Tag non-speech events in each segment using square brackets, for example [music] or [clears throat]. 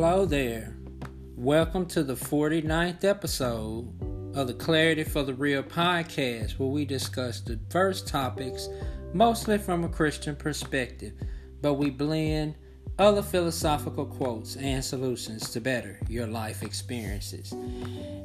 Hello there. Welcome to the 49th episode of the Clarity for the Real podcast, where we discuss diverse topics mostly from a Christian perspective, but we blend other philosophical quotes and solutions to better your life experiences.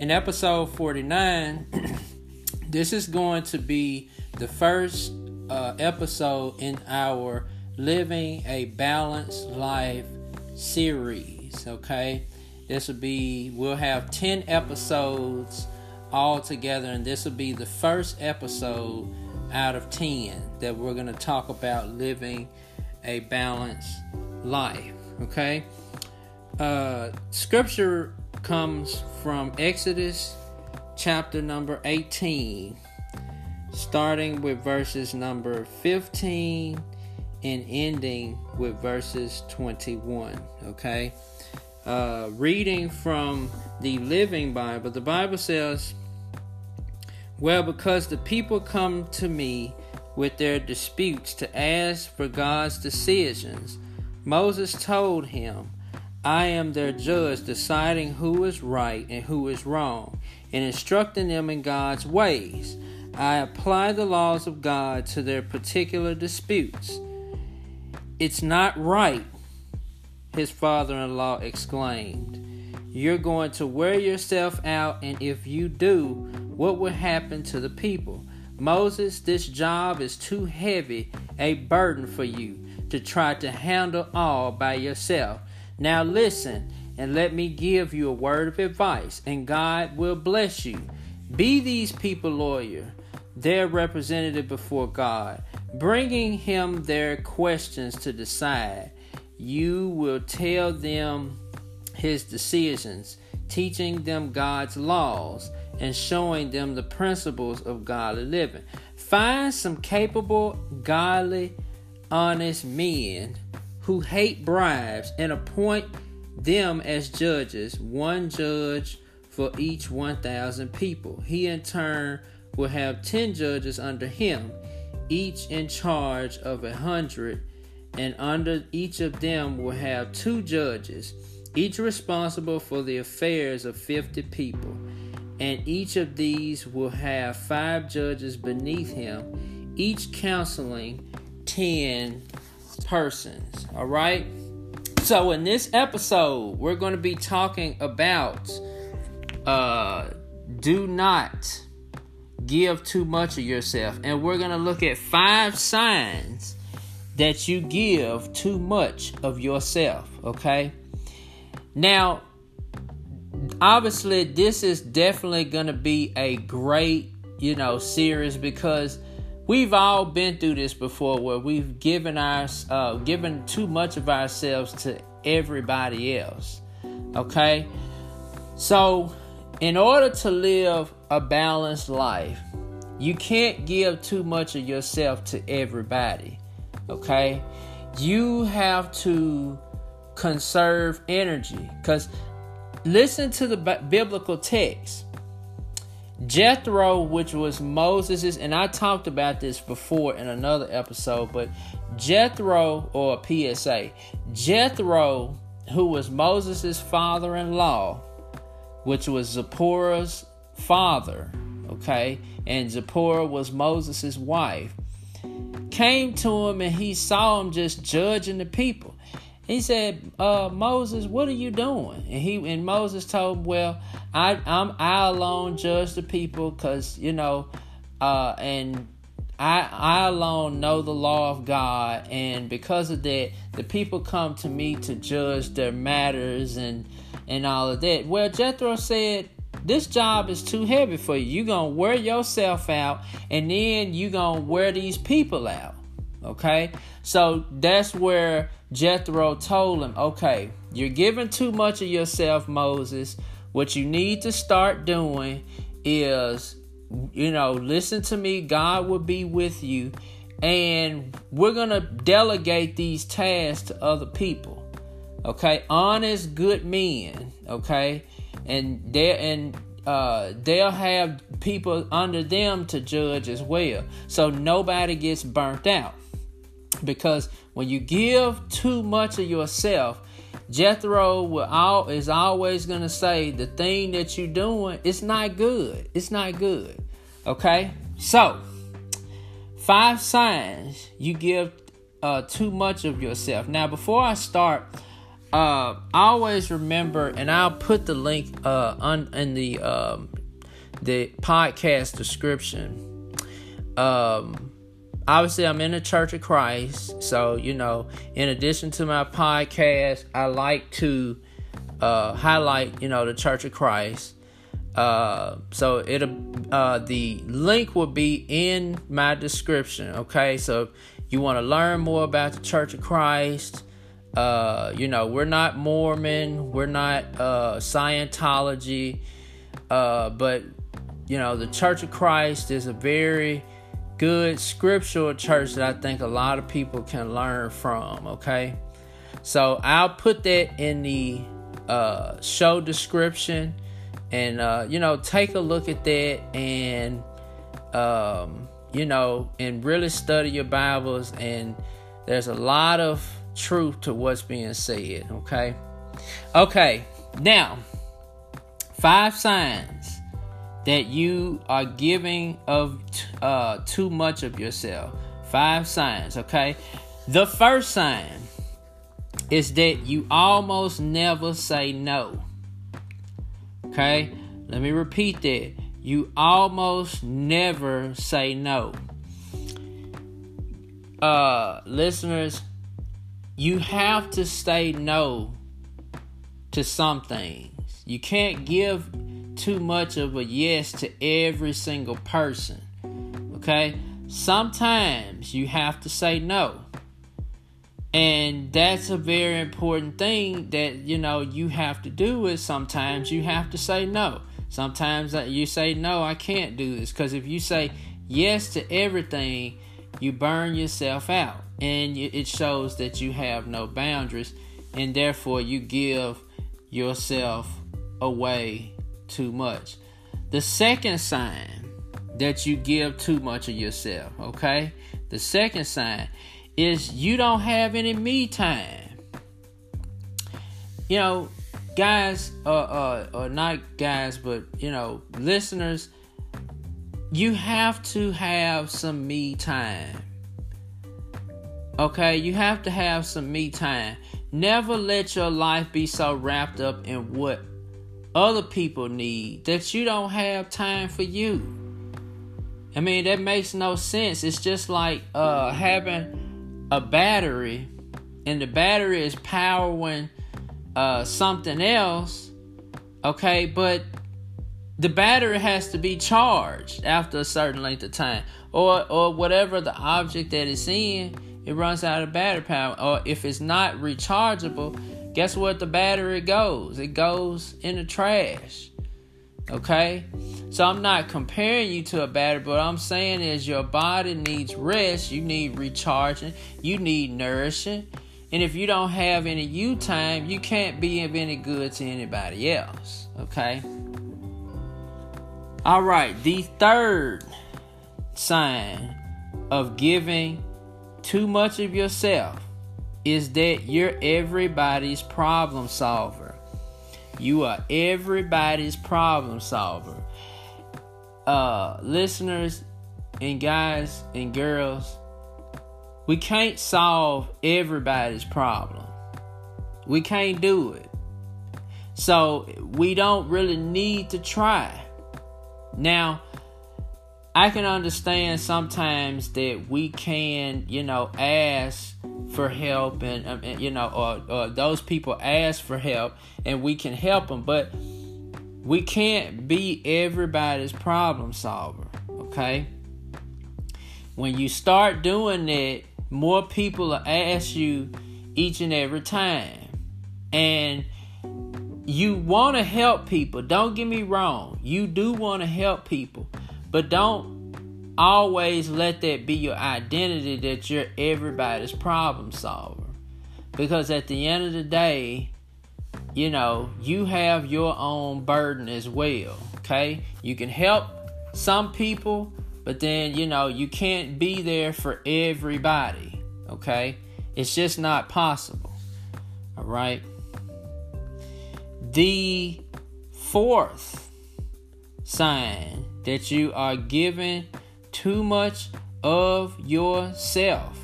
In episode 49, [clears throat] this is going to be the first uh, episode in our Living a Balanced Life series. Okay, this will be, we'll have 10 episodes all together, and this will be the first episode out of 10 that we're going to talk about living a balanced life. Okay, uh, scripture comes from Exodus chapter number 18, starting with verses number 15 and ending with verses 21. Okay, uh, reading from the Living Bible, the Bible says, Well, because the people come to me with their disputes to ask for God's decisions, Moses told him, I am their judge, deciding who is right and who is wrong, and instructing them in God's ways. I apply the laws of God to their particular disputes. It's not right, his father in law exclaimed. You're going to wear yourself out, and if you do, what will happen to the people? Moses, this job is too heavy a burden for you to try to handle all by yourself. Now listen and let me give you a word of advice, and God will bless you. Be these people lawyer, their representative before God, bringing him their questions to decide. You will tell them his decisions, teaching them God's laws, and showing them the principles of godly living. Find some capable, godly, honest men who hate bribes and appoint them as judges, one judge for each 1,000 people. He in turn will have 10 judges under him, each in charge of a hundred, and under each of them will have two judges, each responsible for the affairs of 50 people. And each of these will have five judges beneath him, each counseling 10 persons. All right. So, in this episode, we're going to be talking about uh, do not give too much of yourself. And we're going to look at five signs that you give too much of yourself. Okay. Now, obviously, this is definitely going to be a great, you know, series because we've all been through this before where we've given our uh, given too much of ourselves to everybody else okay so in order to live a balanced life you can't give too much of yourself to everybody okay? You have to conserve energy because listen to the biblical text. Jethro, which was Moses's, and I talked about this before in another episode, but Jethro or PSA, Jethro, who was Moses's father-in-law, which was Zipporah's father, okay, and Zipporah was Moses's wife, came to him and he saw him just judging the people. He said, uh, Moses, what are you doing? And he and Moses told him, Well, I I'm I alone judge the people because you know, uh, and I I alone know the law of God, and because of that, the people come to me to judge their matters and and all of that. Well, Jethro said, this job is too heavy for you. You're gonna wear yourself out, and then you're gonna wear these people out. Okay, so that's where Jethro told him, Okay, you're giving too much of yourself, Moses. What you need to start doing is, you know, listen to me. God will be with you. And we're going to delegate these tasks to other people. Okay, honest, good men. Okay, and they and uh, they'll have people under them to judge as well, so nobody gets burnt out because when you give too much of yourself, Jethro will all is always gonna say the thing that you're doing it's not good. It's not good. Okay? So five signs you give uh, too much of yourself. Now before I start, uh, always remember, and I'll put the link uh, on in the um, the podcast description. Um, obviously, I'm in the Church of Christ, so you know, in addition to my podcast, I like to uh, highlight, you know, the Church of Christ. Uh, so it'll uh, the link will be in my description. Okay, so you want to learn more about the Church of Christ uh, you know, we're not Mormon, we're not uh, Scientology, uh, but you know, the Church of Christ is a very good scriptural church that I think a lot of people can learn from. Okay, so I'll put that in the uh, show description, and uh, you know, take a look at that and um, you know, and really study your Bibles. And there's a lot of truth to what's being said. Okay. Okay. Now, five signs that you are giving of uh, too much of yourself. Five signs. Okay. The first sign is that you almost never say no. Okay. Let me repeat that. You almost never say no. Uh, listeners, you have to say no to some things. You can't give too much of a yes to every single person. Okay? Sometimes you have to say no. And that's a very important thing that you know you have to do is sometimes you have to say no. Sometimes you say no, I can't do this because if you say yes to everything, you burn yourself out and it shows that you have no boundaries and therefore you give yourself away too much. The second sign that you give too much of yourself, okay? The second sign is you don't have any me time. You know, guys, uh, uh, or not guys, but you know, listeners, you have to have some me time. Okay, you have to have some me time. Never let your life be so wrapped up in what other people need that you don't have time for you. I mean, that makes no sense. It's just like uh, having a battery and the battery is powering uh, something else. Okay, but the battery has to be charged after a certain length of time or or whatever the object that it's in it runs out of battery power. Or if it's not rechargeable, guess what? The battery goes. It goes in the trash. Okay? So I'm not comparing you to a battery, but I'm saying is your body needs rest, you need recharging, you need nourishing. And if you don't have any you time, you can't be of any good to anybody else. Okay? All right, the third sign of giving too much of yourself is that you're everybody's problem solver. You are everybody's problem solver. Uh, listeners and guys and girls, we can't solve everybody's problem. We can't do it. So we don't really need to try. Now, I can understand sometimes that we can, you know, ask for help and, um, you know, or, or those people ask for help and we can help them, but we can't be everybody's problem solver, okay? When you start doing that, more people will ask you each and every time. And you want to help people. Don't get me wrong. You do want to help people. But don't always let that be your identity that you're everybody's problem solver. Because at the end of the day, you know, you have your own burden as well. Okay? You can help some people, but then, you know, you can't be there for everybody. Okay? It's just not possible. All right? The fourth sign that you are giving too much of yourself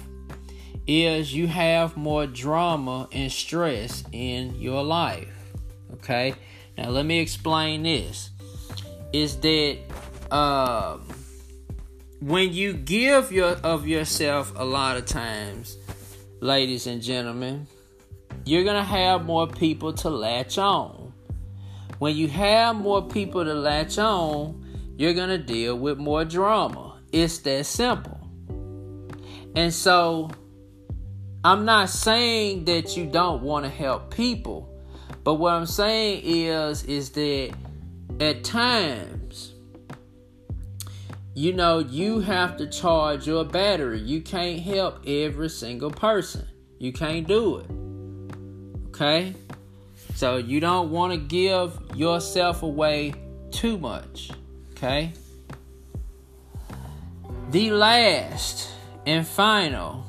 is you have more drama and stress in your life. Okay? Now let me explain this. Is that um when you give your of yourself a lot of times, ladies and gentlemen, you're gonna have more people to latch on. When you have more people to latch on, you're gonna deal with more drama. It's that simple. And so I'm not saying that you don't want to help people, but what I'm saying is is that at times you know you have to charge your battery. You can't help every single person. You can't do it. Okay? So you don't want to give yourself away too much. Okay? The last and final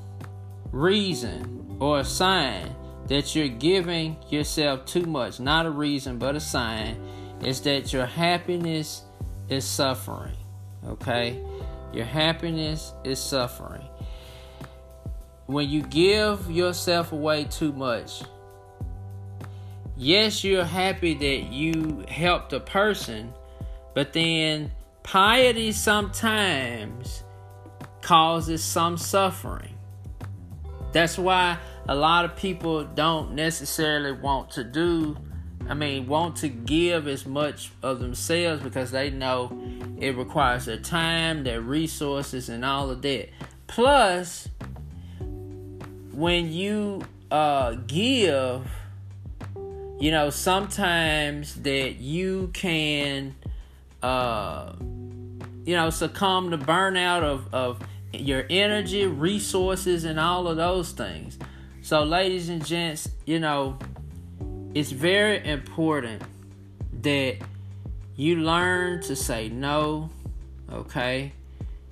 reason or sign that you're giving yourself too much, not a reason, but a sign, is that your happiness is suffering. Okay? Your happiness is suffering. When you give yourself away too much, yes, you're happy that you helped a person, but then piety sometimes causes some suffering. That's why a lot of people don't necessarily want to do, I mean, want to give as much of themselves because they know it requires their time, their resources, and all of that. Plus, when you uh, give, you know, sometimes that you can, uh, you know, succumb to burnout of, of your energy, resources, and all of those things. So, ladies and gents, you know, it's very important that you learn to say no, okay?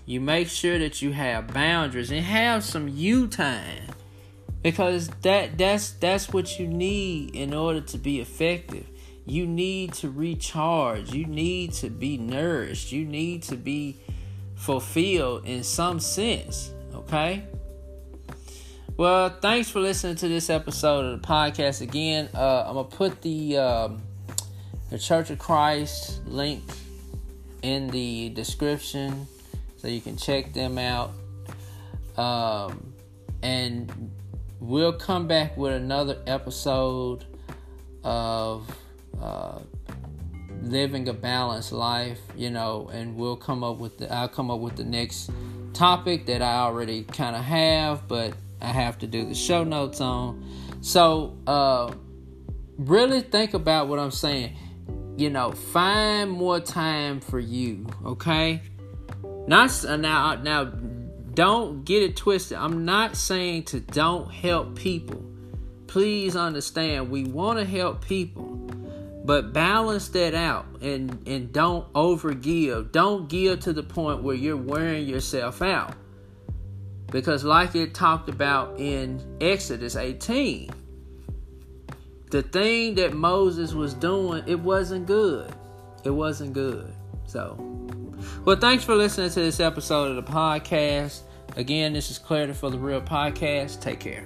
You make sure that you have boundaries and have some you time because that that's that's what you need in order to be effective. You need to recharge. You need to be nourished. You need to be fulfilled in some sense. Okay. Well, thanks for listening to this episode of the podcast. Again, uh, I'm gonna put the um, the Church of Christ link in the description so you can check them out. Um, and we'll come back with another episode of uh, living a balanced life, you know, and we'll come up with the I'll come up with the next topic that I already kind of have, but I have to do the show notes on. So, uh really think about what I'm saying. You know, find more time for you, okay? Not uh, now now don't get it twisted. I'm not saying to don't help people. Please understand, we want to help people but balance that out and and don't overgive. Don't give to the point where you're wearing yourself out. Because like it talked about in exodus 18 the thing that moses was doing it wasn't good. It wasn't good. So well thanks for listening to this episode of the podcast again this is clarity for the real podcast. Take care